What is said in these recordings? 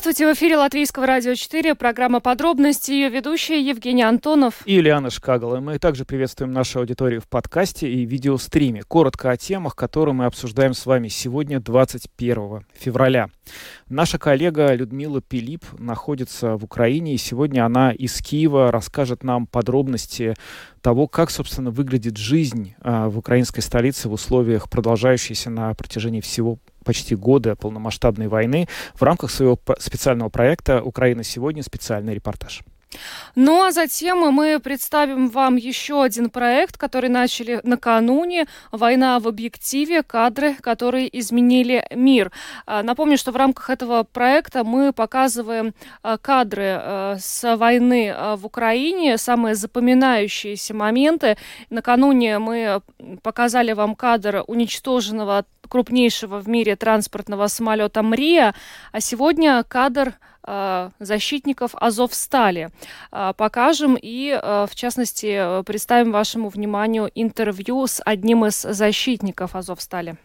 Здравствуйте, в эфире Латвийского радио 4, программа «Подробности», ее ведущая Евгений Антонов. И Ильяна Шкагала. Мы также приветствуем нашу аудиторию в подкасте и видеостриме. Коротко о темах, которые мы обсуждаем с вами сегодня, 21 февраля. Наша коллега Людмила Пилип находится в Украине, и сегодня она из Киева расскажет нам подробности того, как, собственно, выглядит жизнь а, в украинской столице в условиях продолжающейся на протяжении всего почти года полномасштабной войны в рамках своего специального проекта «Украина сегодня» специальный репортаж. Ну а затем мы представим вам еще один проект, который начали накануне. «Война в объективе. Кадры, которые изменили мир». А, напомню, что в рамках этого проекта мы показываем а, кадры а, с войны в Украине, самые запоминающиеся моменты. Накануне мы показали вам кадр уничтоженного крупнейшего в мире транспортного самолета «Мрия», а сегодня кадр защитников Азовстали. Э, покажем и, э, в частности, представим вашему вниманию интервью с одним из защитников Азовстали.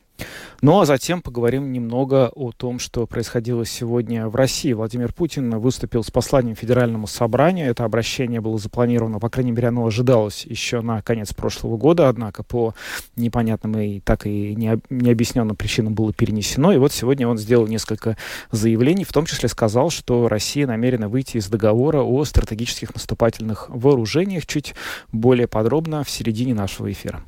Ну а затем поговорим немного о том, что происходило сегодня в России. Владимир Путин выступил с посланием Федеральному собранию. Это обращение было запланировано, по крайней мере, оно ожидалось еще на конец прошлого года, однако по непонятным и так и необъясненным причинам было перенесено. И вот сегодня он сделал несколько заявлений, в том числе сказал, что Россия намерена выйти из договора о стратегических наступательных вооружениях чуть более подробно в середине нашего эфира.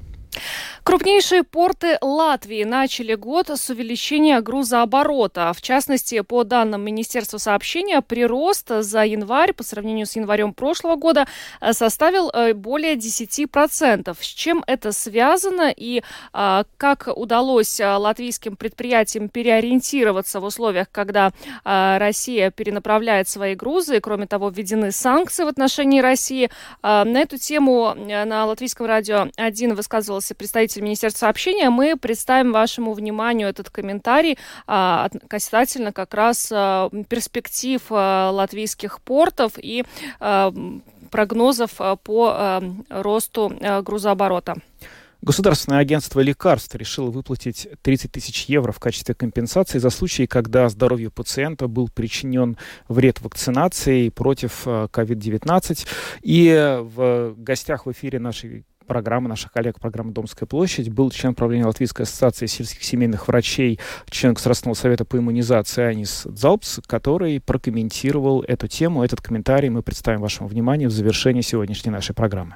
Крупнейшие порты Латвии начали год с увеличения грузооборота. В частности, по данным Министерства сообщения, прирост за январь по сравнению с январем прошлого года э, составил э, более 10%. С чем это связано и а, как удалось э, латвийским предприятиям переориентироваться в условиях, когда а, Россия перенаправляет свои грузы, кроме того, введены санкции в отношении России. А, на эту тему на Латвийском радио 1 высказывался представитель представитель Министерства сообщения, мы представим вашему вниманию этот комментарий а, касательно как раз а, перспектив а, латвийских портов и а, прогнозов а, по а, росту а, грузооборота. Государственное агентство лекарств решило выплатить 30 тысяч евро в качестве компенсации за случаи, когда здоровью пациента был причинен вред вакцинации против COVID-19. А, и в гостях в эфире нашей программы наших коллег, программы «Домская площадь», был член правления Латвийской ассоциации сельских семейных врачей, член Государственного совета по иммунизации Анис Дзалпс, который прокомментировал эту тему. Этот комментарий мы представим вашему вниманию в завершении сегодняшней нашей программы.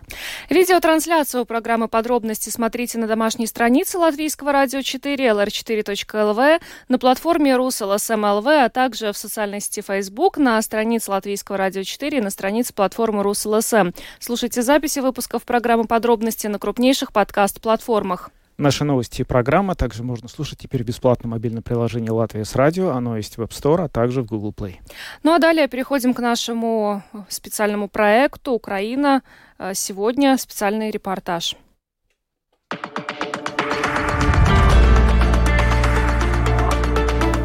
Видеотрансляцию программы «Подробности» смотрите на домашней странице Латвийского радио 4, lr4.lv, на платформе РусЛСМЛВ, а также в социальной сети Facebook, на странице Латвийского радио 4 на странице платформы РусЛСМ. Слушайте записи выпусков программы «Подробности» подробности на крупнейших подкаст-платформах. Наши новости и программа также можно слушать теперь в бесплатном мобильном приложении «Латвия с радио». Оно есть в App Store, а также в Google Play. Ну а далее переходим к нашему специальному проекту «Украина». Э, сегодня специальный репортаж.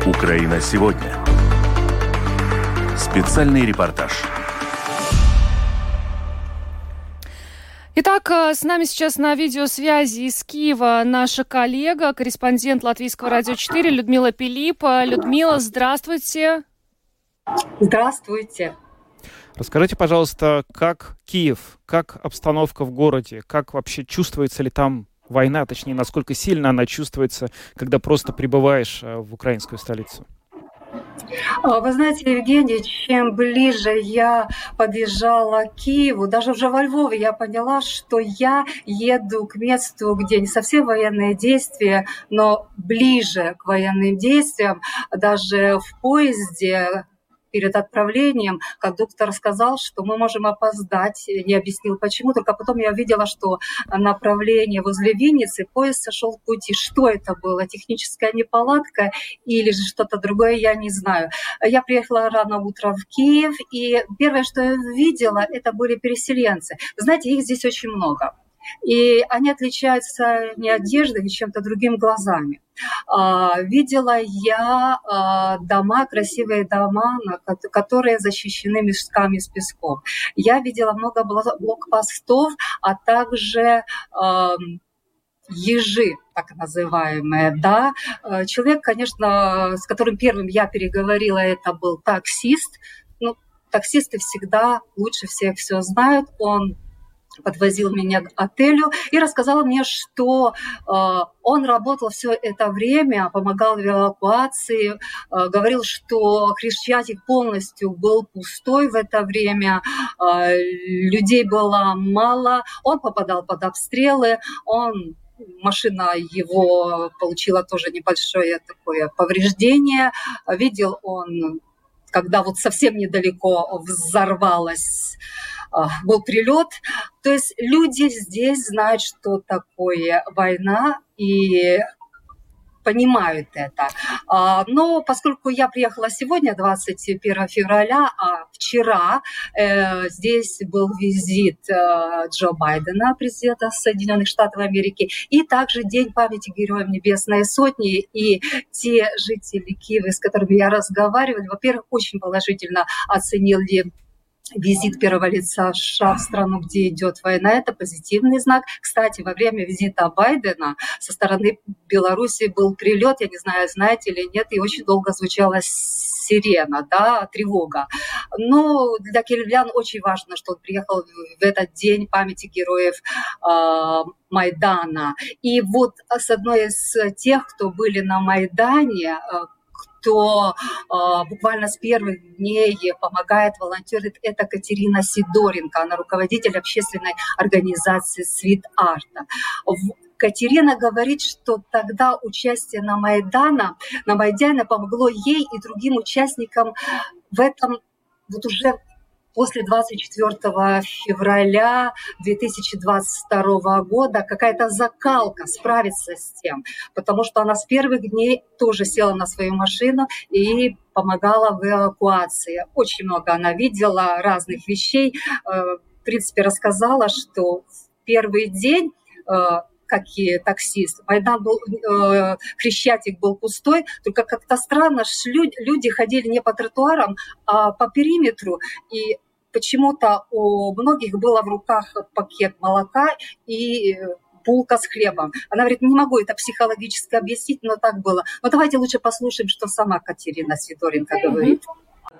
«Украина сегодня». Специальный репортаж. Итак, э, с нами сейчас на видеосвязи из Киева наша коллега, корреспондент Латвийского радио 4 Людмила Пилипа. Людмила, здравствуйте. Здравствуйте. Расскажите, пожалуйста, как Киев, как обстановка в городе, как вообще чувствуется ли там война, точнее, насколько сильно она чувствуется, когда просто прибываешь э, в украинскую столицу? А, вы знаете, Евгений, чем ближе я подъезжала к Киеву, даже уже во Львове я поняла, что я еду к месту, где не совсем военные действия, но ближе к военным действиям. Даже в поезде перед отправлением, как доктор сказал, что мы можем опоздать, не объяснил почему, только потом я увидела, что направление возле Винницы, поезд сошел в пути. Что это было? Техническая неполадка или же что-то другое, я не знаю. Я приехала рано утром в Киев, и первое, что я видела, это были переселенцы. знаете, их здесь очень много. И они отличаются не одеждой, ни чем-то другим глазами. А, видела я а, дома, красивые дома, которые защищены мешками с песком. Я видела много блокпостов, а также ежи, так называемые, да. Человек, конечно, с которым первым я переговорила, это был таксист. Ну, таксисты всегда лучше всех все знают. Он подвозил меня к отелю и рассказал мне, что э, он работал все это время, помогал в эвакуации, э, говорил, что Хрещатик полностью был пустой в это время, э, людей было мало, он попадал под обстрелы, он машина его получила тоже небольшое такое повреждение. Видел он, когда вот совсем недалеко взорвалась был прилет. То есть люди здесь знают, что такое война, и понимают это. А, но поскольку я приехала сегодня, 21 февраля, а вчера э, здесь был визит э, Джо Байдена, президента Соединенных Штатов Америки, и также День памяти Героям Небесной Сотни, и те жители Киева, с которыми я разговаривала, во-первых, очень положительно оценили визит первого лица США в страну, где идет война, это позитивный знак. Кстати, во время визита Байдена со стороны Беларуси был прилет, я не знаю, знаете или нет, и очень долго звучала сирена, да, тревога. Но для киевлян очень важно, что он приехал в этот день памяти героев э, Майдана. И вот с одной из тех, кто были на Майдане, э, кто э, буквально с первых дней помогает, волонтерит, это Катерина Сидоренко, она руководитель общественной организации «Свит Арта». Катерина говорит, что тогда участие на Майдана, на Майдане помогло ей и другим участникам в этом вот уже после 24 февраля 2022 года какая-то закалка справиться с тем, потому что она с первых дней тоже села на свою машину и помогала в эвакуации. Очень много она видела разных вещей. Э, в принципе, рассказала, что в первый день э, как и таксист. Майдан был, э, Хрещатик был пустой, только как-то странно, люди ходили не по тротуарам, а по периметру, и почему-то у многих было в руках пакет молока и булка с хлебом. Она говорит, не могу это психологически объяснить, но так было. Но давайте лучше послушаем, что сама Катерина Сидоренко говорит.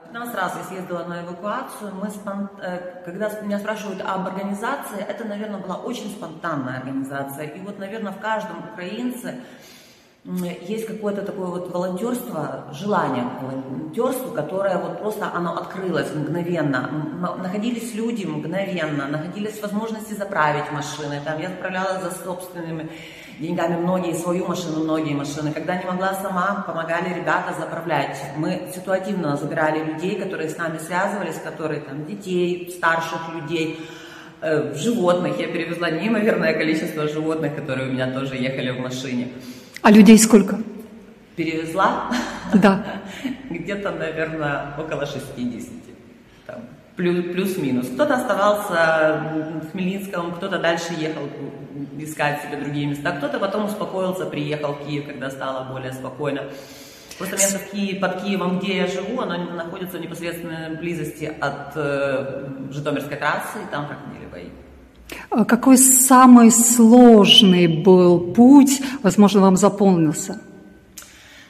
15 раз я съездила на эвакуацию. Мы спон... Э, когда меня спрашивают об организации, это, наверное, была очень спонтанная организация. И вот, наверное, в каждом украинце есть какое-то такое вот волонтерство, желание к волонтерству, которое вот просто оно открылось мгновенно. Находились люди мгновенно, находились возможности заправить машины. Там я заправляла за собственными деньгами многие, свою машину, многие машины. Когда не могла сама, помогали ребята заправлять. Мы ситуативно забирали людей, которые с нами связывались, которые там детей, старших людей, э, животных. Я перевезла неимоверное количество животных, которые у меня тоже ехали в машине. А людей сколько? Перевезла? Да. Где-то, наверное, около 60. Там, плюс-минус. Кто-то оставался в Хмельницком, кто-то дальше ехал искать себе другие места, кто-то потом успокоился, приехал в Киев, когда стало более спокойно. Просто место в Киеве, под Киевом, где я живу, оно находится в непосредственной близости от э, Житомирской трассы, и там проходили бои. А какой самый сложный был путь, возможно, вам заполнился?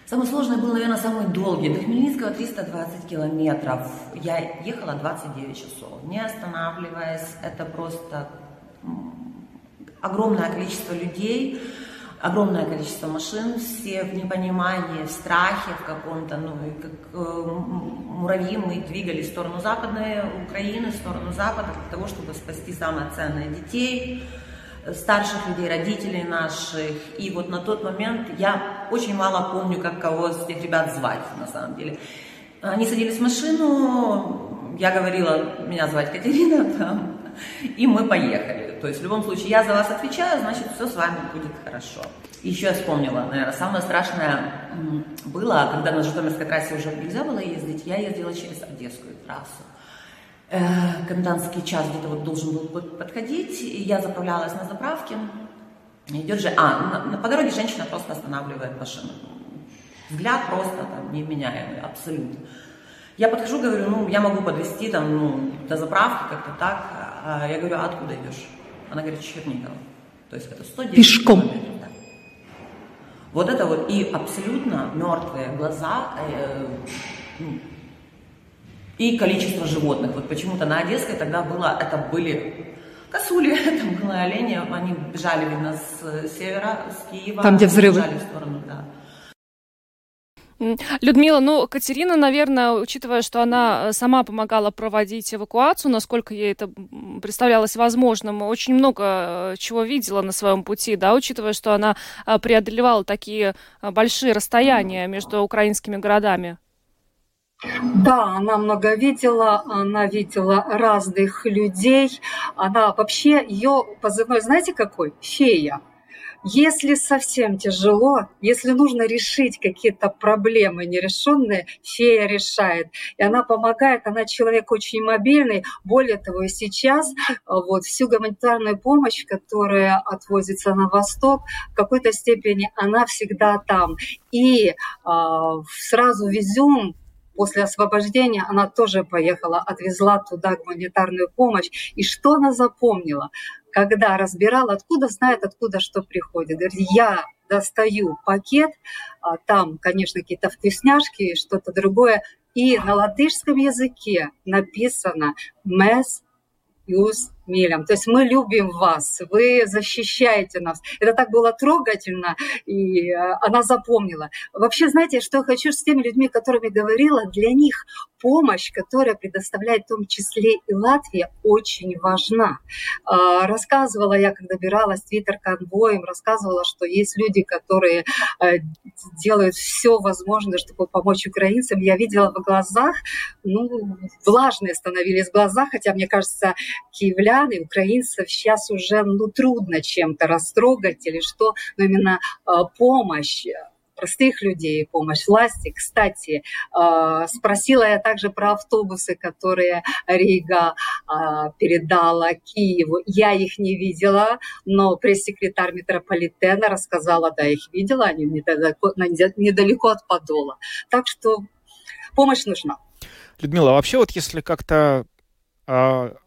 Самый сложный был, наверное, самый долгий. До Хмельницкого 320 километров. Я ехала 29 часов, не останавливаясь. Это просто огромное количество людей огромное количество машин, все в непонимании, в страхе в каком-то, ну, и как э, муравьи мы двигались в сторону западной Украины, в сторону запада, для того, чтобы спасти самое ценное детей, старших людей, родителей наших. И вот на тот момент я очень мало помню, как кого из этих ребят звать, на самом деле. Они садились в машину, я говорила, меня звать Катерина, там, и мы поехали. То есть в любом случае я за вас отвечаю, значит все с вами будет хорошо. Еще я вспомнила, наверное, самое страшное было, когда на Житомирской трассе уже нельзя было ездить, я ездила через Одесскую трассу. э, комендантский час где-то вот должен был подходить, и я заправлялась на заправке. Идет же, а, на, по дороге женщина просто останавливает машину. Взгляд просто там невменяемый, абсолютно. Я подхожу, говорю, ну, я могу подвести там, ну, до заправки как-то так. А я говорю, а откуда идешь? Она говорит, Чернигова. То есть это 110 Пешком. километров. Да. Вот это вот и абсолютно мертвые глаза, э, ну, и количество животных. Вот почему-то на Одесской тогда было, это были косули, это были олени, они бежали, видно, с севера, с Киева. Там, где взрывы. Бежали в сторону, да. Людмила, ну, Катерина, наверное, учитывая, что она э, сама помогала проводить эвакуацию, насколько ей это представлялось возможным, очень много э, чего видела на своем пути, да, учитывая, что она э, преодолевала такие большие расстояния между украинскими городами. Да, она много видела, она видела разных людей. Она вообще, ее позывной, знаете какой? Фея. Если совсем тяжело, если нужно решить какие-то проблемы нерешенные, фея решает. И она помогает, она человек очень мобильный. Более того, сейчас вот, всю гуманитарную помощь, которая отвозится на восток, в какой-то степени она всегда там. И э, сразу везем после освобождения она тоже поехала, отвезла туда гуманитарную помощь. И что она запомнила? Когда разбирала, откуда знает, откуда что приходит. Говорит, я достаю пакет, а там, конечно, какие-то вкусняшки, что-то другое, и на латышском языке написано «mes jūs милям. То есть мы любим вас, вы защищаете нас. Это так было трогательно, и э, она запомнила. Вообще, знаете, что я хочу с теми людьми, которыми говорила, для них помощь, которая предоставляет в том числе и Латвия, очень важна. А, рассказывала я, когда добиралась Твиттер конвоем, рассказывала, что есть люди, которые э, делают все возможное, чтобы помочь украинцам. Я видела в глазах, ну, влажные становились глаза, хотя, мне кажется, киевлян и украинцев сейчас уже, ну, трудно чем-то растрогать или что, но именно э, помощь простых людей, помощь власти. Кстати, а, спросила я также про автобусы, которые Рига а, передала Киеву. Я их не видела, но пресс-секретарь метрополитена рассказала, да, их видела, они недалеко, недалеко от Подола. Так что помощь нужна. Людмила, а вообще вот если как-то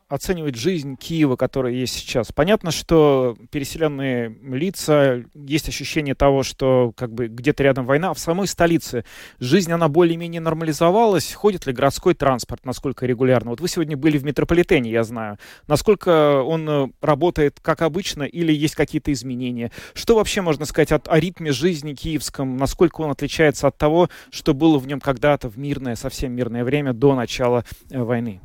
оценивать жизнь Киева, которая есть сейчас. Понятно, что переселенные лица, есть ощущение того, что как бы где-то рядом война, а в самой столице жизнь, она более-менее нормализовалась. Ходит ли городской транспорт, насколько регулярно? Вот вы сегодня были в метрополитене, я знаю. Насколько он э, работает как обычно или есть какие-то изменения? Что вообще можно сказать о, о ритме жизни киевском? Насколько он отличается от того, что было в нем когда-то в мирное, совсем мирное время до начала э, войны?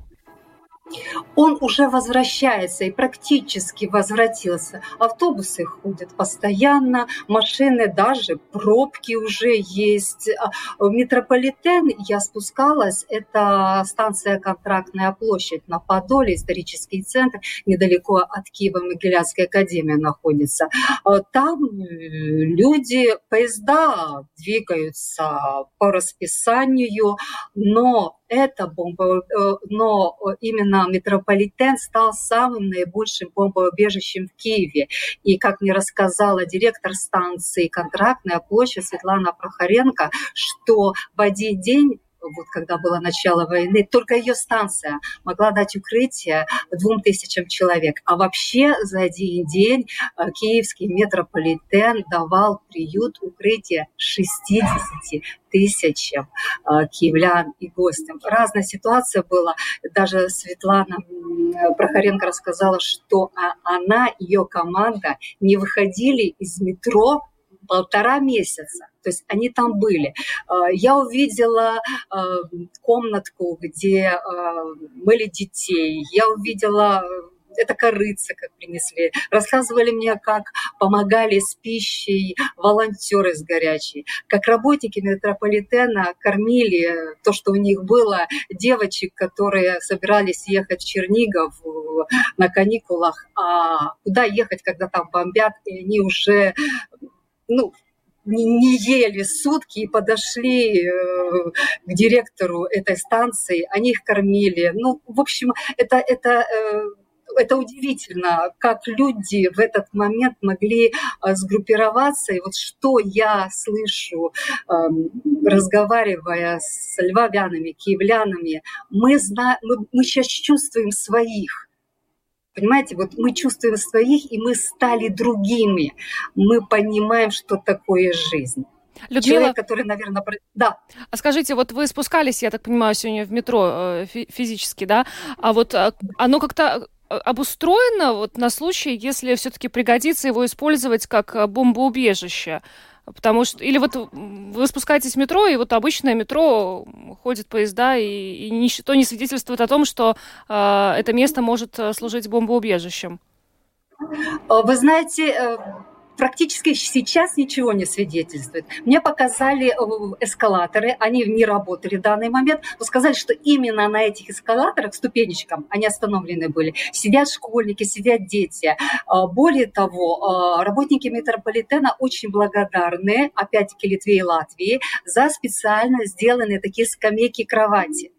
Он уже возвращается и практически возвратился. Автобусы ходят постоянно, машины даже, пробки уже есть. А, в метрополитен я спускалась, это станция Контрактная площадь на Подоле, исторический центр, недалеко от Киева Могилянская академия находится. А, там люди, поезда двигаются по расписанию, но это бомба, э, но именно метрополитен стал самым наибольшим бомбоубежищем в Киеве. И, как мне рассказала директор станции «Контрактная площадь» Светлана Прохоренко, что в один день вот когда было начало войны, только ее станция могла дать укрытие двум тысячам человек. А вообще за один день э, киевский метрополитен давал приют, укрытие 60 тысячам э, киевлян и гостям. Разная ситуация была. Даже Светлана Прохоренко рассказала, что а, она, ее команда не выходили из метро полтора месяца. То есть они там были. А, я увидела а, комнатку, где а, мыли детей. Я увидела это корыца, как принесли. Рассказывали мне, как помогали с пищей волонтеры с горячей, как работники метрополитена кормили то, что у них было, девочек, которые собирались ехать в Чернигов на каникулах, а куда ехать, когда там бомбят, и они уже ну, не, ели сутки и подошли э, к директору этой станции, они их кормили. Ну, в общем, это, это э, это удивительно, как люди в этот момент могли а, сгруппироваться. И вот что я слышу, разговаривая с львовянами, киевлянами, мы, зна... мы сейчас чувствуем своих. Понимаете, вот мы чувствуем своих, и мы стали другими. Мы понимаем, что такое жизнь. Людмила, Человек, который, наверное, да. А скажите, вот вы спускались, я так понимаю, сегодня в метро э, физически, да? А вот а, оно как-то Э, обустроено вот на случай, если все-таки пригодится его использовать как э, бомбоубежище? Потому что, или вот вы спускаетесь в метро, и вот обычное метро ходит поезда, и, и ничто не свидетельствует о том, что э, это место может э, служить бомбоубежищем. Вы знаете, практически сейчас ничего не свидетельствует. Мне показали э, эскалаторы, они не работали в данный момент, но сказали, что именно на этих эскалаторах, ступенечкам, они остановлены были. Сидят школьники, сидят дети. А, более того, а, работники метрополитена очень благодарны, опять-таки, Литве и Латвии, за специально сделанные такие скамейки-кровати.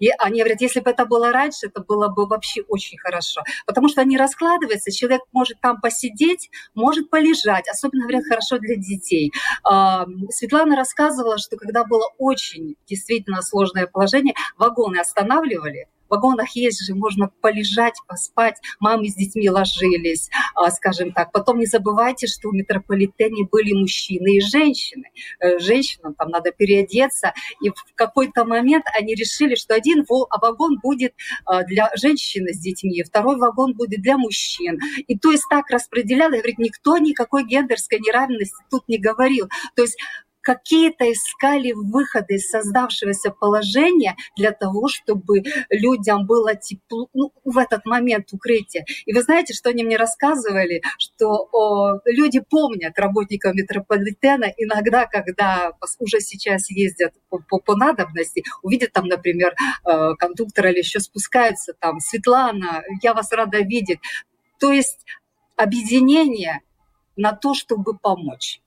И они говорят, если бы это было раньше, это было бы вообще очень хорошо. Потому что они раскладываются, человек может там посидеть, может полежать. Особенно, говорят, хорошо для детей. А, Светлана рассказывала, что когда было очень действительно сложное положение, вагоны останавливали, вагонах есть же, можно полежать, поспать, мамы с детьми ложились, а, скажем так. Потом не забывайте, что в метрополитене были мужчины и женщины. Э, женщинам там надо переодеться, и в какой-то момент они решили, что один вагон будет а, для женщины с детьми, второй вагон будет для мужчин. И то есть так распределяли, говорит, никто никакой гендерской неравности тут не говорил. То есть какие-то искали выходы из создавшегося положения для того, чтобы людям было тепло ну, в этот момент укрытие. И вы знаете, что они мне рассказывали, что о, люди помнят работников метрополитена иногда, когда уже сейчас ездят по, по, по надобности, увидят там, например, э, кондуктора или еще спускаются там, Светлана, я вас рада видеть. То есть объединение на то, чтобы помочь.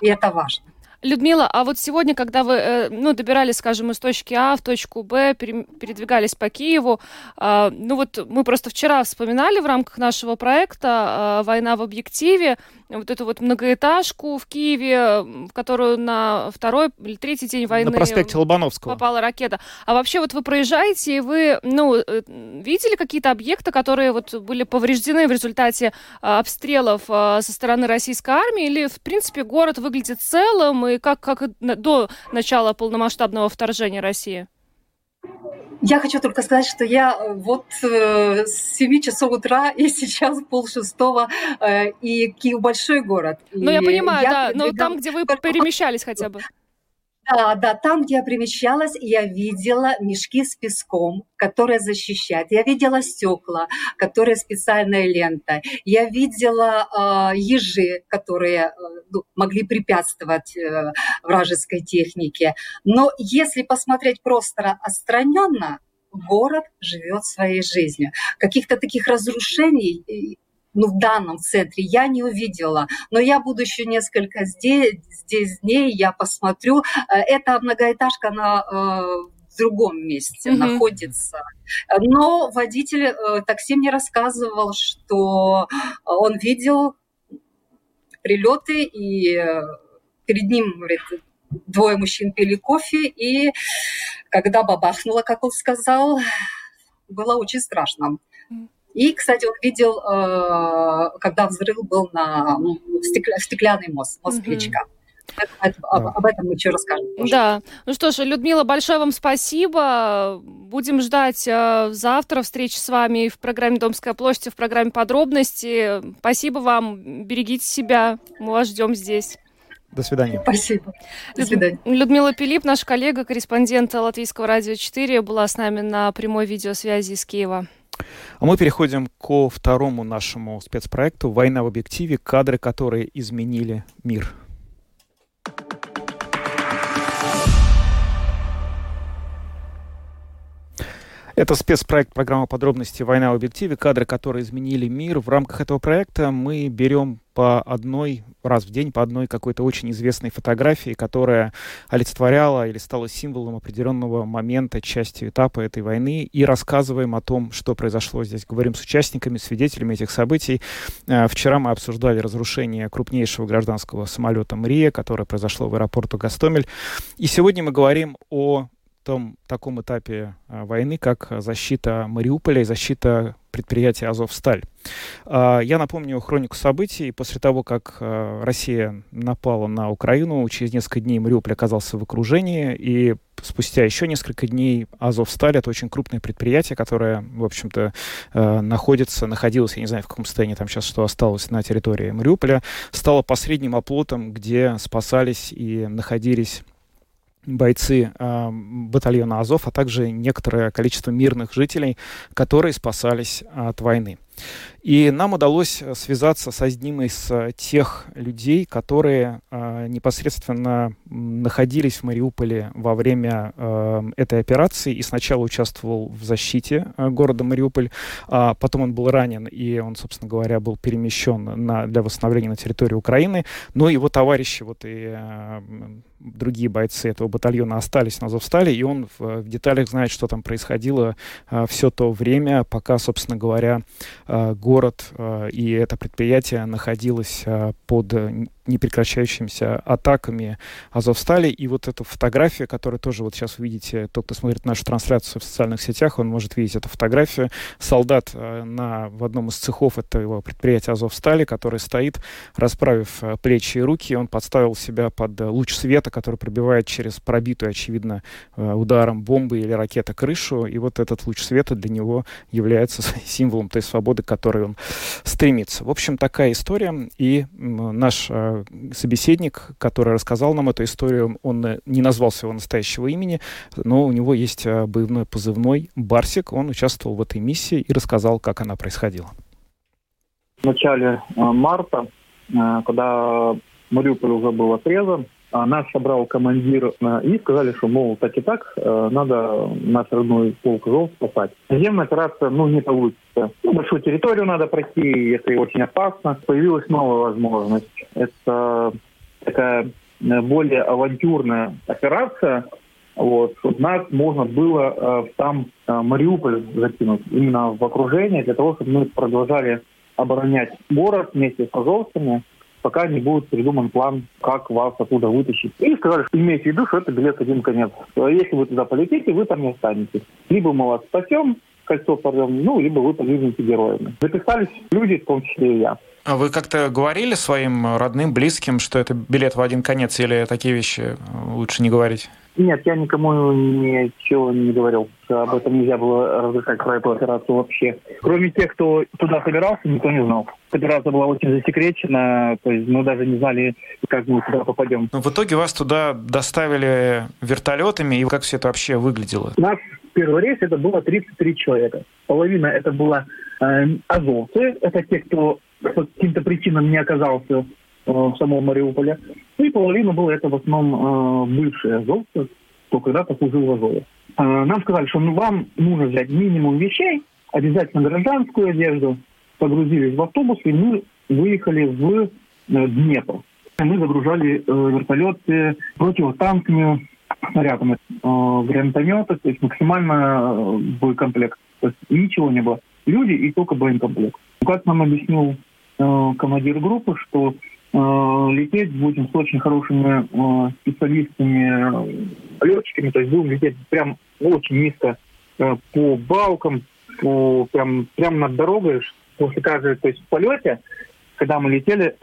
И это важно. Людмила, а вот сегодня, когда вы э, ну, добирались, скажем, из точки А в точку Б, передвигались по Киеву, а, ну вот мы просто вчера вспоминали в рамках нашего проекта а, «Война в объективе», вот эту вот многоэтажку в Киеве, в которую на второй или третий день войны... На проспекте Лобановского. Попала ракета. А вообще вот вы проезжаете, и вы, ну, э, видели какие-то объекты, которые вот были повреждены в результате а, обстрелов со стороны российской армии, или, в принципе, город выглядит целым, и как, как до начала полномасштабного вторжения России? Я хочу только сказать, что я э, вот э, с 7 часов утра и сейчас пол шестого, э, и Киев большой город. Ну, я понимаю, я да, но там, где вы перемещались хотя бы. Да, да, там, где я примещалась, я видела мешки с песком, которые защищают. Я видела стекла, которые специальная лента. Я видела э, ежи, которые э, ну, могли препятствовать э, вражеской технике. Но если посмотреть просто отстраненно, город живет своей жизнью. Каких-то таких разрушений ну, в данном центре я не увидела. Но я буду еще несколько здесь, здесь дней, я посмотрю. Э, эта многоэтажка, на э, в другом месте mm-hmm. находится. Но водитель э, такси мне рассказывал, что он видел прилеты, и перед ним, говорит, двое мужчин пили кофе, и когда бабахнуло, как он сказал, было очень страшно. И, кстати, он видел, э, когда взрыв был на ну, стеклянный мост, мост Кличка. Об, об этом мы еще расскажем. Позже. Да. Ну что ж, Людмила, большое вам спасибо. Будем ждать э, завтра встречи с вами в программе «Домская площадь», в программе «Подробности». Спасибо вам. Берегите себя. Мы вас ждем здесь. До свидания. Спасибо. До свидания. Людмила Пилип, наш коллега, корреспондент Латвийского радио 4, была с нами на прямой видеосвязи из Киева. А мы переходим ко второму нашему спецпроекту «Война в объективе. Кадры, которые изменили мир». Это спецпроект программы подробности «Война в объективе», кадры, которые изменили мир. В рамках этого проекта мы берем по одной, раз в день, по одной какой-то очень известной фотографии, которая олицетворяла или стала символом определенного момента, части этапа этой войны, и рассказываем о том, что произошло здесь. Говорим с участниками, свидетелями этих событий. Э, вчера мы обсуждали разрушение крупнейшего гражданского самолета «Мрия», которое произошло в аэропорту Гастомель. И сегодня мы говорим о том таком этапе а, войны, как защита Мариуполя и защита предприятия «Азовсталь». А, я напомню хронику событий. После того, как а, Россия напала на Украину, через несколько дней Мариуполь оказался в окружении, и спустя еще несколько дней «Азовсталь» — это очень крупное предприятие, которое, в общем-то, находится, находилось, я не знаю, в каком состоянии там сейчас что осталось на территории Мариуполя, стало посредним оплотом, где спасались и находились бойцы э, батальона Азов, а также некоторое количество мирных жителей, которые спасались от войны. И нам удалось э, связаться с одним из э, тех людей, которые э, непосредственно находились в Мариуполе во время э, этой операции и сначала участвовал в защите э, города Мариуполь, а потом он был ранен и он, собственно говоря, был перемещен на, для восстановления на территорию Украины. Но его товарищи, вот и э, другие бойцы этого батальона остались на Азовстале, и он в, в деталях знает, что там происходило э, все то время, пока, собственно говоря, э, город э, и это предприятие находилось э, под непрекращающимися атаками Азовстали. И вот эта фотография, которую тоже вот сейчас вы видите, тот, кто смотрит нашу трансляцию в социальных сетях, он может видеть эту фотографию. Солдат э, на, в одном из цехов этого предприятия Азовстали, который стоит, расправив э, плечи и руки, он подставил себя под луч света, который пробивает через пробитую, очевидно, э, ударом бомбы или ракеты крышу. И вот этот луч света для него является символом той свободы, к которой он стремится. В общем, такая история. И наш собеседник, который рассказал нам эту историю, он э, не назвал своего настоящего имени, но у него есть э, боевной позывной «Барсик». Он участвовал в этой миссии и рассказал, как она происходила. В начале э, марта, когда Мариуполь уже был отрезан, а нас собрал командир э, и сказали, что, мол, так и так, э, надо наш родной полк Азов спасать. Наземная операция, ну, не получится. Ну, большую территорию надо пройти, это очень опасно. Появилась новая возможность. Это такая э, более авантюрная операция, вот, чтобы нас можно было э, там э, Мариуполь закинуть, именно в окружение, для того, чтобы мы продолжали оборонять город вместе с азовцами, пока не будет придуман план, как вас оттуда вытащить. И сказали, что имейте в виду, что это билет один конец. Если вы туда полетите, вы там не останетесь. Либо мы вас спасем, кольцо порвем, ну, либо вы погибнете героями. Записались люди, в том числе и я. А вы как-то говорили своим родным, близким, что это билет в один конец, или такие вещи лучше не говорить? Нет, я никому ничего не говорил. Об этом нельзя было разрешать про эту операцию вообще. Кроме тех, кто туда собирался, никто не знал. Операция была очень засекречена, то есть мы даже не знали, как мы туда попадем. Но в итоге вас туда доставили вертолетами, и как все это вообще выглядело? Нас первый рейс это было 33 человека. Половина это было э, азовцы, это те, кто по каким-то причинам не оказался Э, в самом Мариуполе. Ну и половина было это в основном э, бывшие азовцы, кто когда-то служил в Азове. Э, нам сказали, что ну, вам нужно взять минимум вещей, обязательно гражданскую одежду, погрузились в автобус, и мы выехали в Днепр. Мы загружали вертолеты противотанками, снарядами, гранатометы, то есть максимально боекомплект. То есть ничего не было. Люди и только боекомплект. Как нам объяснил командир группы, что Э, лететь будем с очень хорошими э, специалистами, летчиками, то есть будем лететь прям очень низко э, по балкам, по, прям, прям над дорогой, после каждой, то есть в полете, когда мы летели,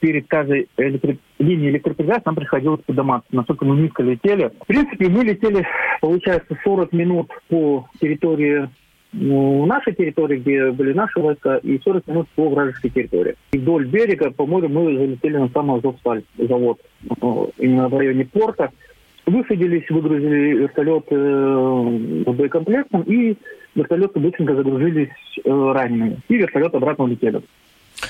перед каждой электри... линией электропередач нам приходилось подниматься, насколько мы низко летели. В принципе, мы летели, получается, 40 минут по территории ну, нашей территории, где были наши войска, и 40 минут по вражеской территории. И вдоль берега, по морю, мы залетели на самый Азовсталь, завод, э, именно в районе порта. Высадились, выгрузили вертолеты э, боекомплектом, и вертолеты быстренько загрузились э, ранеными. И вертолет обратно улетели.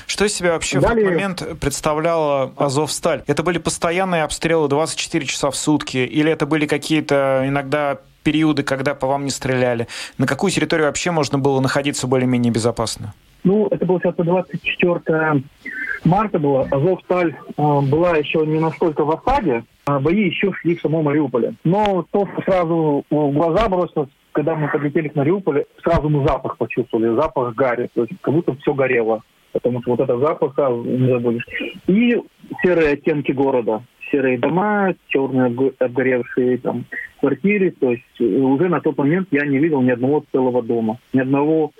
Что из себя вообще Далее... в тот момент представляла Азовсталь? Это были постоянные обстрелы 24 часа в сутки? Или это были какие-то иногда периоды, когда по вам не стреляли? На какую территорию вообще можно было находиться более-менее безопасно? Ну, это получается 24 марта было. Азовсталь э, была еще не настолько в осаде, а бои еще шли в самом Мариуполе. Но то, что сразу в глаза бросилось, когда мы подлетели к Мариуполю, сразу мы запах почувствовали, запах гари, то есть как будто все горело. Потому что вот этот запах, а, не забудешь. И серые оттенки города. Серые дома, черные обгоревшие там квартиры. То есть уже на тот момент я не видел ни одного целого дома, ни одного,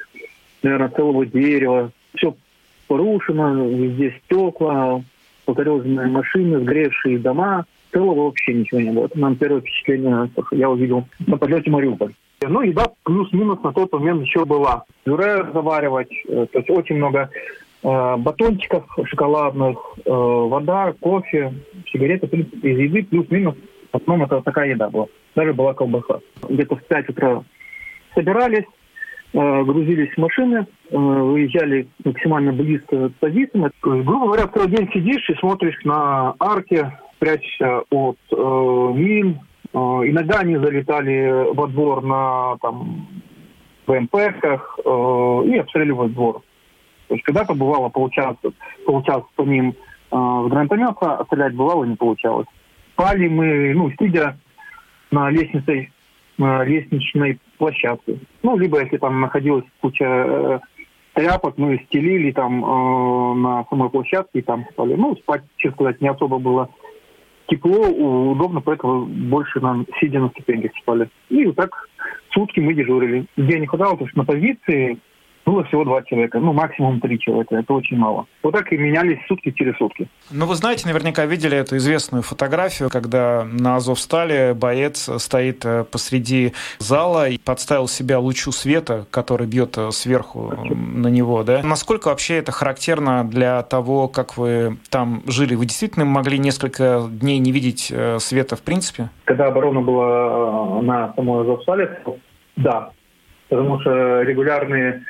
наверное, целого дерева. Все порушено, везде стекла, покореженные машины, сгоревшие дома. Целого вообще ничего не было. Это нам первое впечатление, я увидел на подлете Мариуполь. Ну, еда плюс-минус на тот момент еще была. Пюре заваривать, э, то есть очень много э, батончиков шоколадных, э, вода, кофе, сигареты, в принципе, из еды плюс-минус. В основном это такая еда была. Даже была колбаса. Где-то в 5 утра собирались, э, грузились в машины, э, выезжали максимально близко к позициям. Грубо говоря, второй день сидишь и смотришь на арки, прячешься от э, мин, Э, иногда они залетали во двор на там, БМПках э, и обстреливали двор. То есть когда-то бывало получалось, получалось по ним э, с гранатомета стрелять, бывало не получалось. Спали мы, ну, сидя на лестнице, на лестничной площадке. Ну, либо если там находилась куча э, тряпок, мы стелили там э, на самой площадке и там спали. Ну, спать, честно сказать, не особо было тепло, удобно, поэтому больше нам сидя на ступеньках спали. И вот так сутки мы дежурили. Где не хватало, потому что на позиции было всего два человека, ну, максимум три человека, это очень мало. Вот так и менялись сутки через сутки. Ну, вы знаете, наверняка видели эту известную фотографию, когда на Азовстале боец стоит э, посреди зала и подставил себя лучу света, который бьет э, сверху на него, да? Насколько вообще это характерно для того, как вы там жили? Вы действительно могли несколько дней не видеть э, света в принципе? Когда оборона была на самой Азовстале, да, потому что регулярные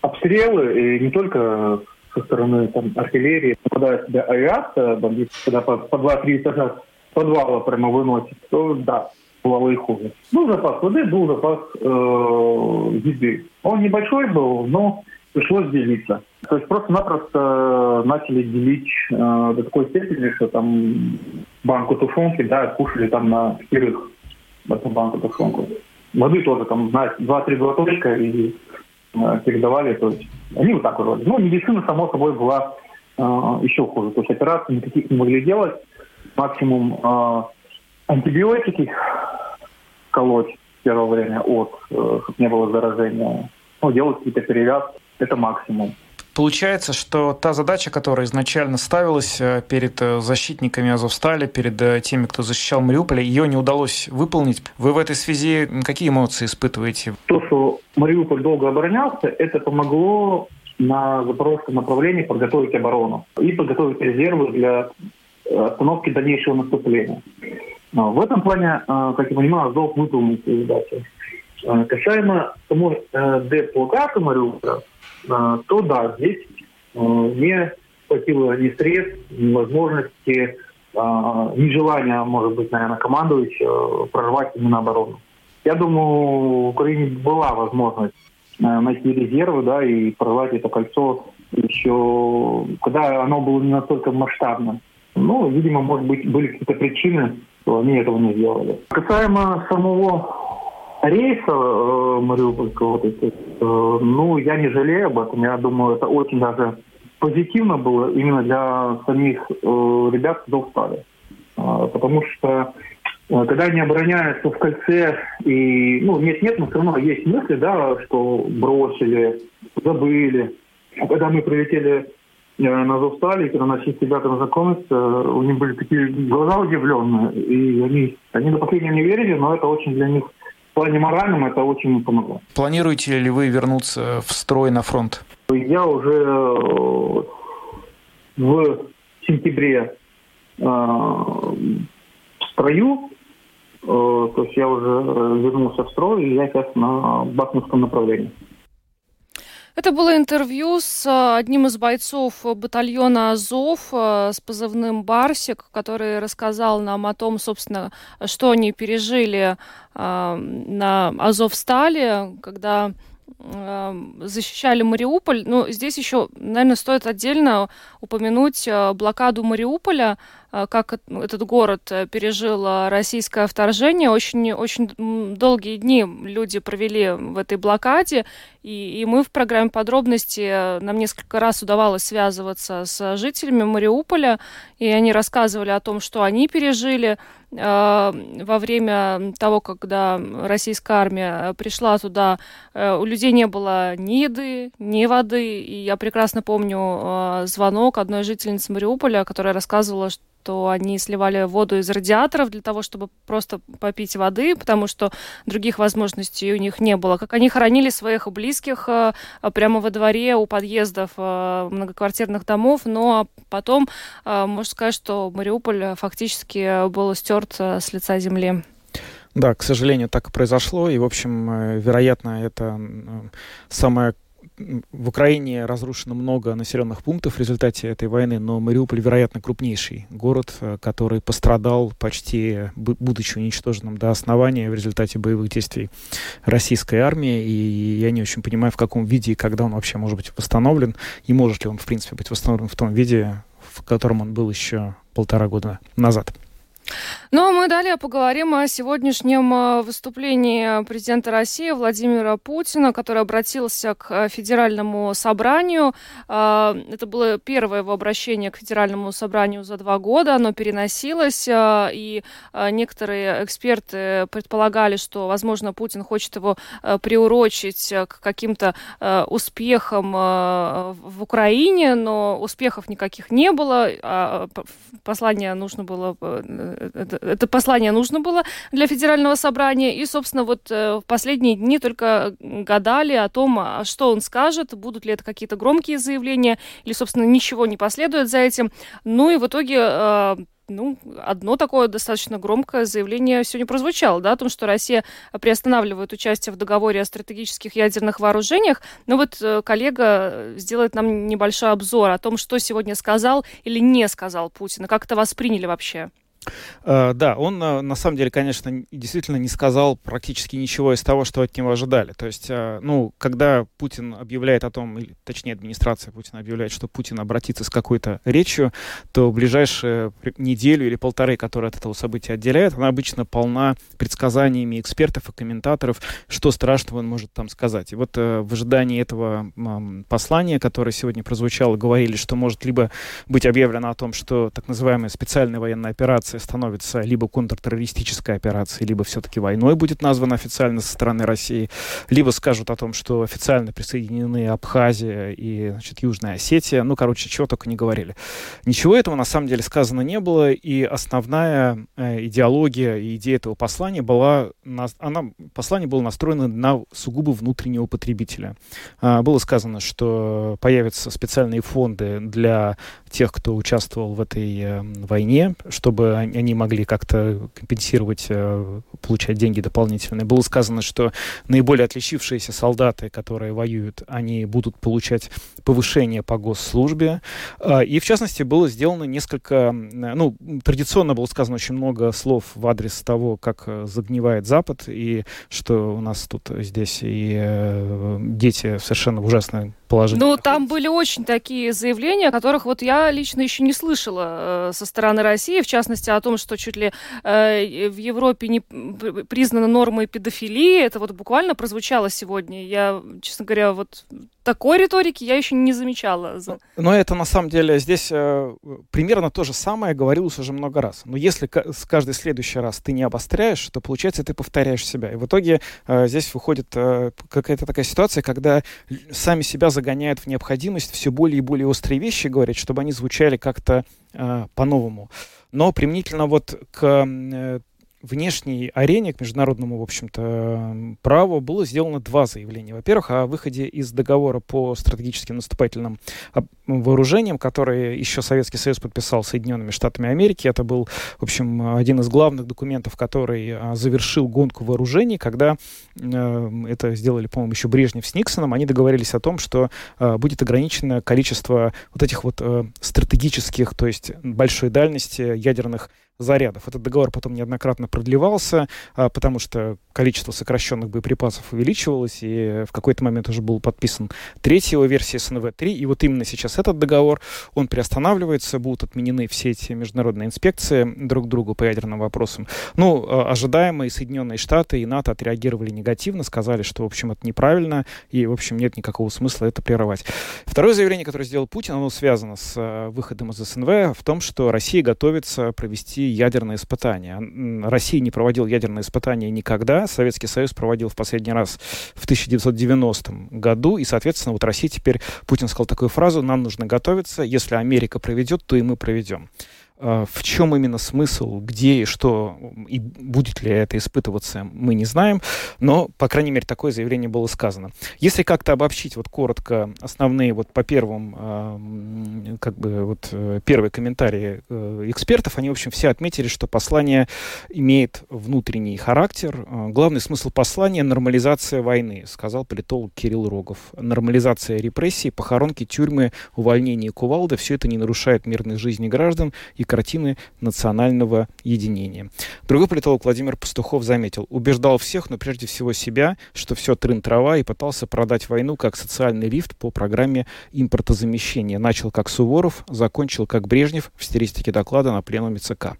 обстрелы, и не только со стороны там, артиллерии, попадает себе авиация, бомбит, когда по, по 2-3 этажа подвала прямо выносит, то да, бывало и хуже. Был запас воды, был запас э, еды. Он небольшой был, но пришлось делиться. То есть просто-напросто начали делить э, до такой степени, что там банку тушенки, да, кушали там на пятерых эту банку тушенку. Воды тоже там, знаете, два-три глоточка и э, передавали. То есть они вот так вроде. Ну, медицина, само собой, была э, еще хуже. То есть операции никаких не могли делать. Максимум э, антибиотики колоть первое время от, э, чтобы не было заражения. Ну, делать какие-то перевязки. Это максимум. Получается, что та задача, которая изначально ставилась э, перед э, защитниками Азовстали, перед э, теми, кто защищал Мариуполь, ее не удалось выполнить. Вы в этой связи какие эмоции испытываете? То, что Мариуполь долго оборонялся, это помогло на запорожском направлении подготовить оборону и подготовить резервы для остановки дальнейшего наступления. В этом плане, как я понимаю, Азов выполнил свою задачу. Касаемо самой деблокады Мариуполя, а, то да, здесь а, не хватило ни средств, ни возможности, а, ни желания, может быть, наверное, командующего прорвать именно оборону. Я думаю, в Украине была возможность найти резервы, да, и прорвать это кольцо еще, когда оно было не настолько масштабным. Ну, видимо, может быть, были какие-то причины, что они этого не сделали. Касаемо самого рейса э, Мариупольского, вот э, ну, я не жалею об этом. Я думаю, это очень даже позитивно было именно для самих э, ребят, кто встали. Э, потому что э, когда они обороняются в кольце, и, ну, нет-нет, но все равно есть мысли, да, что бросили, забыли. А когда мы прилетели э, на Зовстале, когда начали с ребятами знакомиться, у них были такие глаза удивленные, и они, они до последнего не верили, но это очень для них плане моральном это очень помогло. Планируете ли вы вернуться в строй на фронт? Я уже э, в сентябре э, в строю, э, то есть я уже вернулся в строй, и я сейчас на Бахмутском направлении. Это было интервью с э, одним из бойцов батальона Азов э, с позывным Барсик, который рассказал нам о том, собственно, что они пережили э, на Азовстале, когда защищали Мариуполь. Ну, здесь еще, наверное, стоит отдельно упомянуть блокаду Мариуполя, как ну, этот город пережил российское вторжение. Очень, очень долгие дни люди провели в этой блокаде, и, и мы в программе подробности, э, нам несколько раз удавалось связываться с жителями Мариуполя, и они рассказывали о том, что они пережили э, во время того, когда российская армия пришла туда, э, у людей не было ни еды, ни воды. И я прекрасно помню э, звонок одной жительницы Мариуполя, которая рассказывала, что они сливали воду из радиаторов для того, чтобы просто попить воды, потому что других возможностей у них не было. Как они хоронили своих близких э, прямо во дворе у подъездов э, многоквартирных домов, но потом э, можно сказать, что Мариуполь фактически был стерт с лица земли. Да, к сожалению, так и произошло. И, в общем, вероятно, это самая в Украине разрушено много населенных пунктов в результате этой войны, но Мариуполь, вероятно, крупнейший город, э, который пострадал почти, будучи уничтоженным до основания в результате боевых действий российской армии. И я не очень понимаю, в каком виде и когда он вообще может быть восстановлен, и может ли он, в принципе, быть восстановлен в том виде, в котором он был еще полтора года назад. Ну, а мы далее поговорим о сегодняшнем э, выступлении президента России Владимира Путина, который обратился к э, федеральному собранию. Э, это было первое его обращение к федеральному собранию за два года. Оно переносилось, и некоторые эксперты предполагали, что, возможно, Путин хочет его приурочить к каким-то успехам в Украине, но успехов никаких не было. А, послание нужно было это, это послание нужно было для федерального собрания. И, собственно, вот э, в последние дни только гадали о том, а что он скажет, будут ли это какие-то громкие заявления, или, собственно, ничего не последует за этим. Ну и в итоге э, ну, одно такое достаточно громкое заявление сегодня прозвучало, да, о том, что Россия приостанавливает участие в договоре о стратегических ядерных вооружениях. Но вот э, коллега сделает нам небольшой обзор о том, что сегодня сказал или не сказал Путин, и как это восприняли вообще. Uh, да, он uh, на самом деле, конечно, действительно не сказал практически ничего из того, что от него ожидали. То есть, uh, ну, когда Путин объявляет о том, или, точнее, администрация Путина объявляет, что Путин обратится с какой-то речью, то в ближайшие неделю или полторы, которые от этого события отделяют, она обычно полна предсказаниями экспертов и комментаторов, что страшного он может там сказать. И вот в ожидании этого послания, которое сегодня прозвучало, говорили, что может либо быть объявлено о том, что так называемая специальная военная операция операция становится либо контртеррористической операцией, либо все-таки войной будет названа официально со стороны России, либо скажут о том, что официально присоединены Абхазия и значит, Южная Осетия. Ну, короче, чего только не говорили. Ничего этого на самом деле сказано не было, и основная э, идеология и идея этого послания была, на, она, послание было настроено на сугубо внутреннего потребителя. А, было сказано, что появятся специальные фонды для тех, кто участвовал в этой э, войне, чтобы они могли как-то компенсировать, э, получать деньги дополнительные. Было сказано, что наиболее отличившиеся солдаты, которые воюют, они будут получать повышение по госслужбе. Э, и, в частности, было сделано несколько... Ну, традиционно было сказано очень много слов в адрес того, как э, загнивает Запад, и что у нас тут здесь и э, дети совершенно ужасной положить. Ну, там были очень такие заявления, которых вот я лично еще не слышала э, со стороны России, в частности, о том, что чуть ли э, в Европе не признана нормой педофилии. Это вот буквально прозвучало сегодня. Я, честно говоря, вот такой риторики я еще не замечала. Но это на самом деле здесь э, примерно то же самое говорилось уже много раз. Но если с каждый следующий раз ты не обостряешь, то получается ты повторяешь себя. И в итоге э, здесь выходит э, какая-то такая ситуация, когда сами себя загоняют в необходимость все более и более острые вещи говорить, чтобы они звучали как-то э, по-новому. Но применительно вот к э, внешней арене, к международному, в общем-то, праву было сделано два заявления. Во-первых, о выходе из договора по стратегическим наступательным вооружениям, который еще Советский Союз подписал Соединенными Штатами Америки. Это был, в общем, один из главных документов, который а, завершил гонку вооружений, когда э, это сделали, по-моему, еще Брежнев с Никсоном. Они договорились о том, что э, будет ограничено количество вот этих вот э, стратегических, то есть большой дальности ядерных зарядов. Этот договор потом неоднократно продлевался, а, потому что количество сокращенных боеприпасов увеличивалось, и в какой-то момент уже был подписан третья его версия СНВ-3, и вот именно сейчас этот договор, он приостанавливается, будут отменены все эти международные инспекции друг другу по ядерным вопросам. Ну, а, ожидаемо Соединенные Штаты, и НАТО отреагировали негативно, сказали, что, в общем, это неправильно, и, в общем, нет никакого смысла это прерывать. Второе заявление, которое сделал Путин, оно связано с а, выходом из СНВ в том, что Россия готовится провести ядерные испытания. Россия не проводила ядерные испытания никогда. Советский Союз проводил в последний раз в 1990 году. И, соответственно, вот Россия теперь, Путин сказал такую фразу, нам нужно готовиться. Если Америка проведет, то и мы проведем. А, в чем именно смысл, где и что, и будет ли это испытываться, мы не знаем, но, по крайней мере, такое заявление было сказано. Если как-то обобщить вот коротко основные вот по первым, как бы вот э, первые комментарии э, экспертов, они, в общем, все отметили, что послание имеет внутренний характер. А, главный смысл послания — нормализация войны, сказал политолог Кирилл Рогов. Нормализация репрессий, похоронки, тюрьмы, увольнение кувалды — все это не нарушает мирной жизни граждан и картины национального единения. Другой политолог Владимир Пастухов заметил, убеждал всех, но прежде всего себя, что все трын-трава, и пытался продать войну как социальный лифт по программе импортозамещения. Начал как Суворов, закончил как Брежнев в стилистике доклада на пленуме ЦК.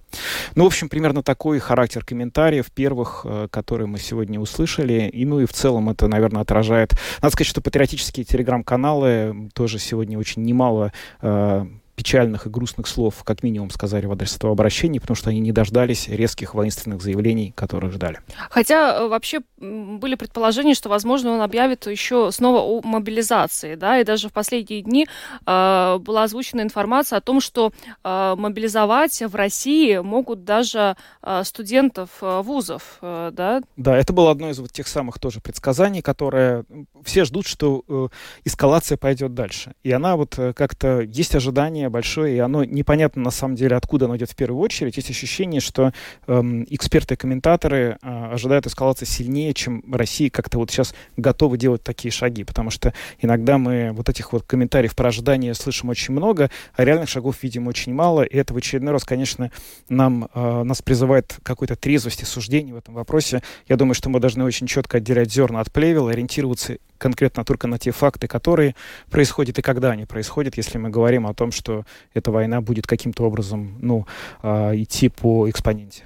Ну, в общем, примерно такой характер комментариев первых, э, которые мы сегодня услышали. И, ну и в целом это, наверное, отражает... Надо сказать, что патриотические телеграм-каналы тоже сегодня очень немало э, печальных и грустных слов, как минимум, сказали в адрес этого обращения, потому что они не дождались резких воинственных заявлений, которых ждали. Хотя э, вообще были предположения, что, возможно, он объявит еще снова о мобилизации, да, и даже в последние дни э, была озвучена информация о том, что э, мобилизовать в России могут даже э, студентов э, вузов, э, да? Да, это было одно из вот тех самых тоже предсказаний, которые все ждут, что э, эскалация пойдет дальше. И она вот э, как-то есть ожидание ожидание большое, и оно непонятно на самом деле, откуда оно идет в первую очередь. Есть ощущение, что эм, эксперты и комментаторы э, ожидают эскалации сильнее, чем Россия как-то вот сейчас готовы делать такие шаги, потому что иногда мы вот этих вот комментариев про ожидания слышим очень много, а реальных шагов видим очень мало, и это в очередной раз, конечно, нам, э, нас призывает какой-то трезвости суждений в этом вопросе. Я думаю, что мы должны очень четко отделять зерна от плевел, ориентироваться конкретно только на те факты, которые происходят и когда они происходят, если мы говорим о том, что эта война будет каким-то образом ну, э, идти по экспоненте.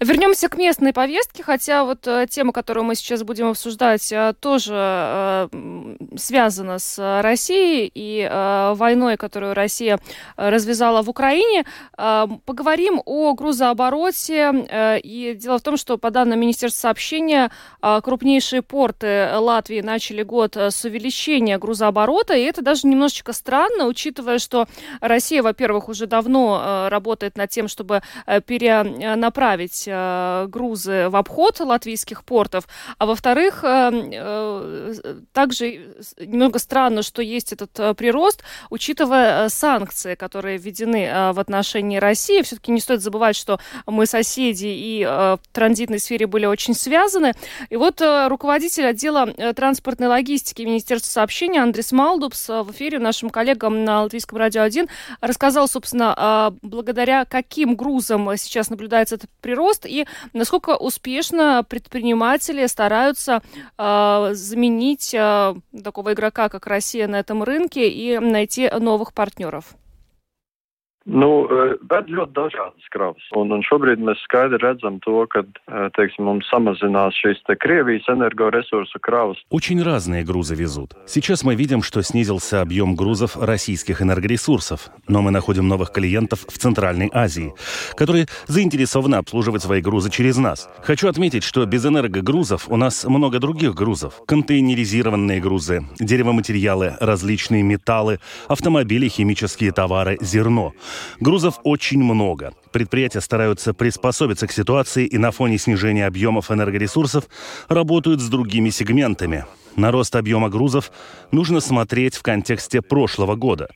Вернемся к местной повестке, хотя вот э, тема, которую мы сейчас будем обсуждать, э, тоже э, связана с Россией и войной, которую Россия развязала в Украине. Поговорим о грузообороте. И дело в том, что по данным Министерства сообщения, крупнейшие порты Латвии начали год с увеличения грузооборота, и это даже немножечко странно, учитывая, что Россия, во-первых, уже давно работает над тем, чтобы перенаправить отправить э, грузы в обход латвийских портов, а во-вторых, э, э, также немного странно, что есть этот э, прирост, учитывая э, санкции, которые введены э, в отношении России. Все-таки не стоит забывать, что мы соседи и э, в транзитной сфере были очень связаны. И вот э, руководитель отдела э, транспортной логистики Министерства сообщения Андрес Малдубс э, в эфире нашим коллегам на Латвийском радио 1 рассказал, собственно, э, благодаря каким грузам сейчас наблюдается этот прирост и насколько успешно предприниматели стараются э, заменить э, такого игрока, как Россия на этом рынке и найти новых партнеров? Nu, ved ļoti dažādas kravas. Un, un šobrīd mēs skaidri redzam to, ka, teiksim, mums samazinās šīs te Krievijas энергоресурсу кравas. Очень разные грузы везут. Сейчас мы видим, что снизился объем грузов российских энергоресурсов, но мы находим новых клиентов в Центральной Азии, которые заинтересованы обслуживать свои грузы через нас. Хочу отметить, что без энергогрузов у нас много других грузов. Контейнеризированные грузы, деревоматериалы, различные металлы, автомобили, химические товары, зерно – Грузов очень много. предприятия стараются приспособиться к ситуации и на фоне снижения объемов энергоресурсов работают с другими сегментами. На рост объема грузов нужно смотреть в контексте прошлого года.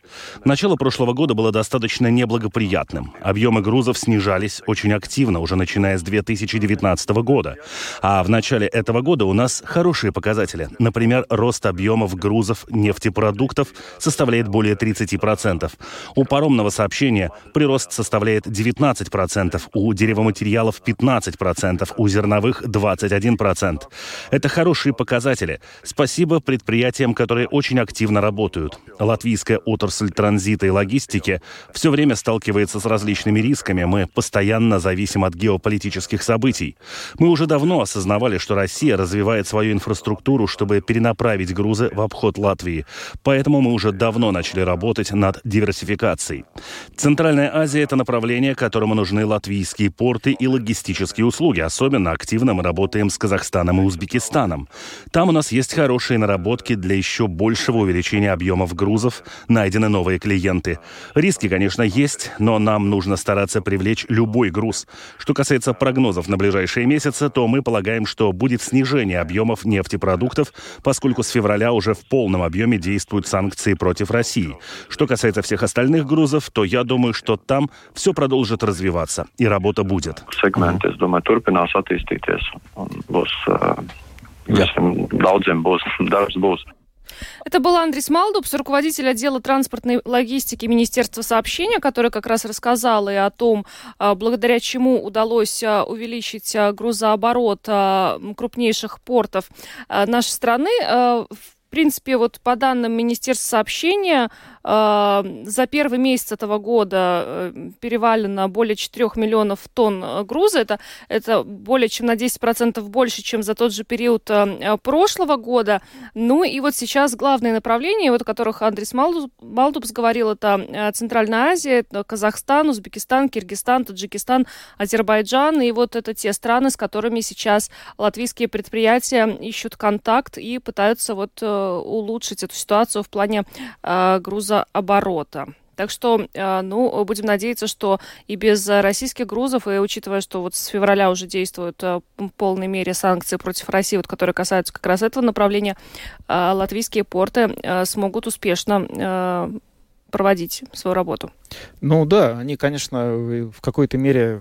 Начало прошлого года было достаточно неблагоприятным. Объемы грузов снижались очень активно, уже начиная с 2019 года. А в начале этого года у нас хорошие показатели. Например, рост объемов грузов нефтепродуктов составляет более 30%. У паромного сообщения прирост составляет 19%, у деревоматериалов 15%, у зерновых 21%. Это хорошие показатели. Спасибо предприятиям, которые очень активно работают. Латвийская отрасль транзита и логистики все время сталкивается с различными рисками. Мы постоянно зависим от геополитических событий. Мы уже давно осознавали, что Россия развивает свою инфраструктуру, чтобы перенаправить грузы в обход Латвии. Поэтому мы уже давно начали работать над диверсификацией. Центральная Азия – это направление, которому нужны латвийские порты и логистические услуги. Особенно активно мы работаем с Казахстаном и Узбекистаном. Там у нас есть хорошие наработки для еще большего увеличения объемов грузов, найдены новые клиенты. Риски, конечно, есть, но нам нужно стараться привлечь любой груз. Что касается прогнозов на ближайшие месяцы, то мы полагаем, что будет снижение объемов нефтепродуктов, поскольку с февраля уже в полном объеме действуют санкции против России. Что касается всех остальных грузов, то я думаю, что там все продолжит развиваться, и работа будет. Сегмент, я думаю, turpinās attīstīties un būs Visiem daudziem būs darbs būs. Это был Андрис Малдубс, руководитель отдела транспортной логистики Министерства сообщения, который как раз рассказал и о том, а, благодаря чему удалось а, увеличить а, грузооборот крупнейших портов нашей страны. В принципе, вот по данным Министерства сообщения, а, за первый месяц этого года э, перевалено более 4 миллионов тонн э, груза. Это, это более чем на 10% больше, чем за тот же период э, прошлого года. Ну и вот сейчас главные направления, вот о которых Андрей Малдубс говорил, это Центральная Азия, Казахстан, Узбекистан, Киргизстан, Таджикистан, Азербайджан. И вот это те страны, с которыми сейчас латвийские предприятия ищут контакт и пытаются вот улучшить эту ситуацию в плане груза оборота. Так что, э, ну, будем надеяться, что и без российских грузов, и учитывая, что вот с февраля уже действуют э, в полной мере санкции против России, вот, которые касаются как раз этого направления, латвийские порты смогут успешно проводить свою работу. Ну да, они, конечно, в какой-то мере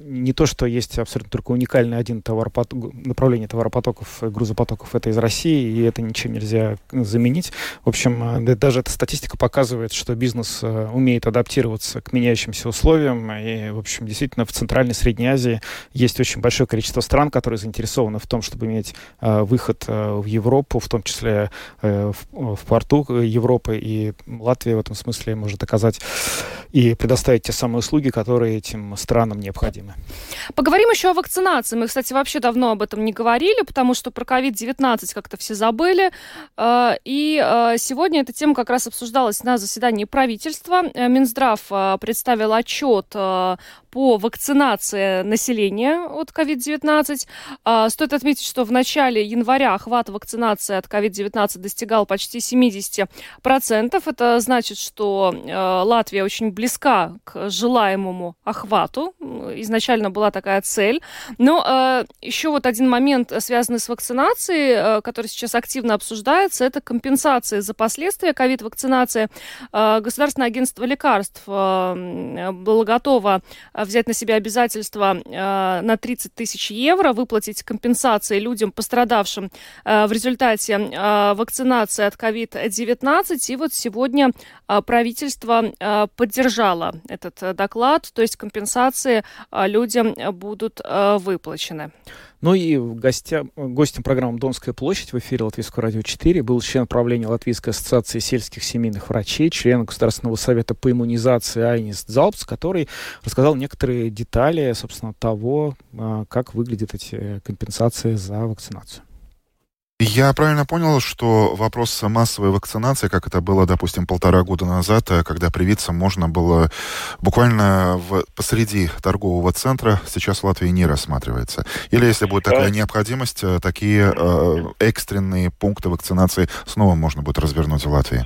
не то, что есть абсолютно только уникальный один товаропоток, направление товаропотоков, грузопотоков, это из России, и это ничем нельзя заменить. В общем, э, даже эта статистика показывает, что бизнес э, умеет адаптироваться к меняющимся условиям, и, в общем, действительно, в Центральной Средней Азии есть очень большое количество стран, которые заинтересованы в том, чтобы иметь э, выход в Европу, в том числе в порту Европы, и Латвия в этом смысле может оказать и предоставить те самые услуги, которые этим странам необходимы. Поговорим еще о вакцинации. Мы, кстати, вообще давно об этом не говорили, потому что про COVID-19 как-то все забыли. А, и а, сегодня эта тема как раз обсуждалась на заседании правительства. Э, Минздрав а, представил отчет по вакцинации населения от COVID-19. Стоит отметить, что в начале января охват вакцинации от COVID-19 достигал почти 70%. Это значит, что Латвия очень близка к желаемому охвату. Изначально была такая цель. Но э, еще вот один момент, связанный с вакцинацией, э, который сейчас активно обсуждается, это компенсация за последствия ковид-вакцинации. Э, Государственное агентство лекарств э, было готово взять на себя обязательства э, на 30 тысяч евро, выплатить компенсации людям, пострадавшим э, в результате э, вакцинации от COVID-19. И вот сегодня э, правительство э, поддержала этот э, доклад, то есть компенсации э, людям будут э, выплачены. Ну и гостя, гостем программы «Донская площадь» в эфире Латвийского радио 4 был член правления Латвийской ассоциации сельских семейных врачей, член Государственного совета по иммунизации Айнис Залпс, который рассказал некоторые детали, собственно, того, как выглядят эти компенсации за вакцинацию. Я правильно понял, что вопрос массовой вакцинации, как это было, допустим, полтора года назад, э, когда привиться можно было буквально в, посреди торгового центра, сейчас в Латвии не рассматривается? Или если будет такая необходимость, э, такие э, экстренные пункты вакцинации снова можно будет развернуть в Латвии?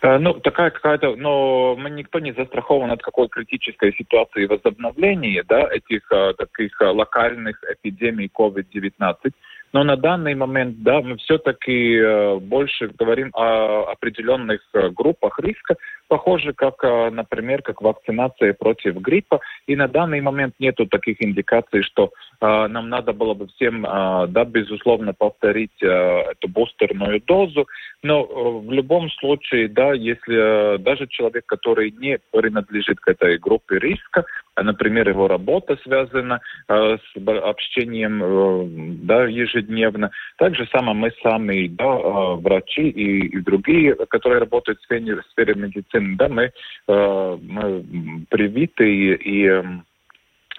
Э, ну, такая какая-то, но мы никто не застрахован от какой критической ситуации возобновления, да, этих таких локальных эпидемий COVID-19. Но на данный момент, да, мы все-таки э, больше говорим о определенных э, группах риска, похоже, как, э, например, как вакцинация против гриппа. И на данный момент нету таких индикаций, что э, нам надо было бы всем, э, да, безусловно, повторить э, эту бустерную дозу. Но э, в любом случае, да, если э, даже человек, который не принадлежит к этой группе риска, а, например, его работа связана э, с общением э, да, ежедневно. Так же самое мы сами, да, э, врачи и, и другие, которые работают в сфере, в сфере медицины, да, мы, э, мы привиты и,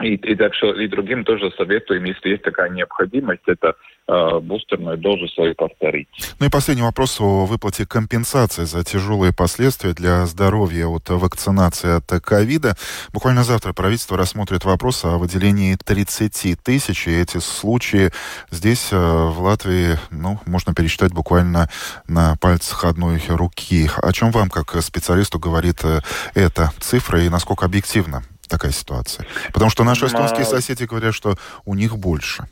и и так что и другим тоже советуем, если есть такая необходимость, это э, бустерную дозу свою повторить. Ну и последний вопрос о выплате компенсации за тяжелые последствия для здоровья от вакцинации от ковида. Буквально завтра правительство рассмотрит вопрос о выделении 30 тысяч, и эти случаи здесь, э, в Латвии, ну, можно пересчитать буквально на пальцах одной руки. О чем вам, как специалисту, говорит э, эта цифра и насколько объективно такая ситуация? Потому что наши эстонские соседи говорят, что у них больше.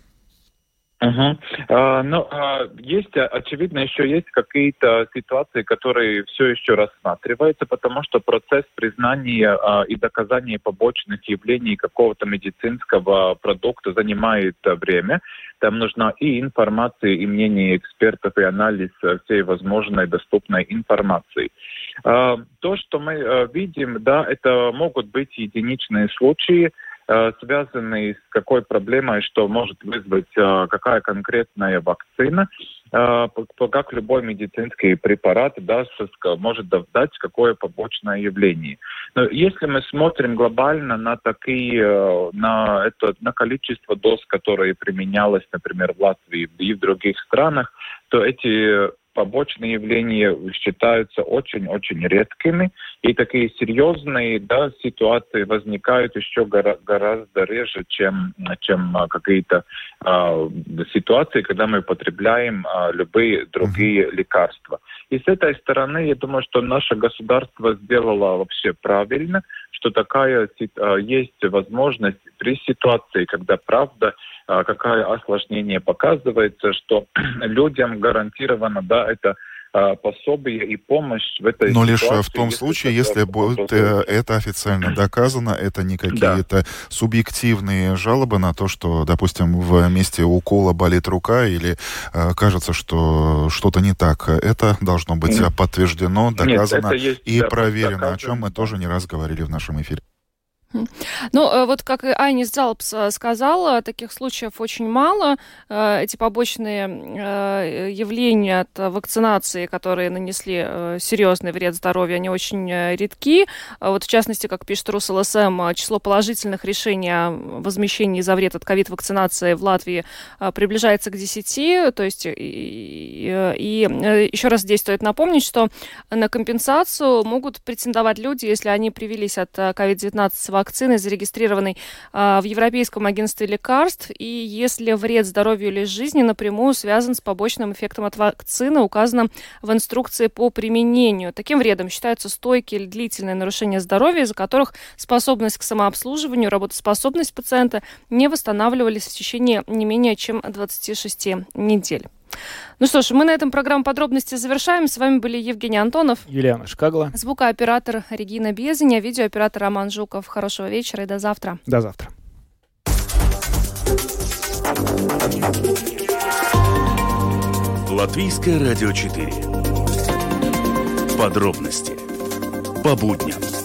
Угу. А, ну, а, есть, очевидно, еще есть какие-то ситуации, которые все еще рассматриваются, потому что процесс признания а, и доказания побочных явлений какого-то медицинского продукта занимает а, время. Там нужна и информация, и мнение экспертов, и анализ всей возможной доступной информации. А, то, что мы а, видим, да, это могут быть единичные случаи, связанный с какой проблемой, что может вызвать э, какая конкретная вакцина, э, как любой медицинский препарат даст, может дать какое побочное явление. Но если мы смотрим глобально на такие, на это, на количество доз, которые применялось, например, в Латвии и в других странах, то эти побочные явления считаются очень-очень редкими, и такие серьезные да, ситуации возникают еще гора- гораздо реже, чем, чем а, какие-то а, ситуации, когда мы потребляем а, любые другие mm-hmm. лекарства. И с этой стороны, я думаю, что наше государство сделало вообще правильно, что такая а, есть возможность при ситуации, когда правда а, какое осложнение показывается, что людям гарантировано, да, это а, пособие и помощь в этой Но ситуации, лишь в том если случае, если будет э, это официально доказано, это не какие-то да. субъективные жалобы на то, что, допустим, в месте укола болит рука или э, кажется, что что-то не так. Это должно быть подтверждено, доказано Нет, есть, и да, проверено, доказано. о чем мы тоже не раз говорили в нашем эфире. Ну, э, вот как и Айнис Залпс э, сказала, таких случаев очень мало. Э, эти побочные явления от вакцинации, которые нанесли серьезный вред здоровью, они очень редки. Вот в частности, как пишет РусЛСМ, число положительных решений о возмещении за вред от ковид-вакцинации в Латвии приближается к 10. То есть, и, и еще раз здесь стоит напомнить, что на компенсацию могут претендовать люди, если они привились от COVID-19 вакцины, зарегистрированной а, в Европейском агентстве лекарств. И если вред здоровью или жизни напрямую связан с побочным эффектом от вакцины, указано в инструкции по применению. Таким вредом считаются стойкие или длительные нарушения здоровья, из-за которых способность к самообслуживанию, работоспособность пациента не восстанавливались в течение не менее чем 26 недель. Ну что ж, мы на этом программу подробности завершаем. С вами были Евгений Антонов, Юлиана Шкагла, звукооператор Регина Безеня, видеооператор Роман Жуков. Хорошего вечера и до завтра. До завтра. Латвийское радио 4. Подробности по будням.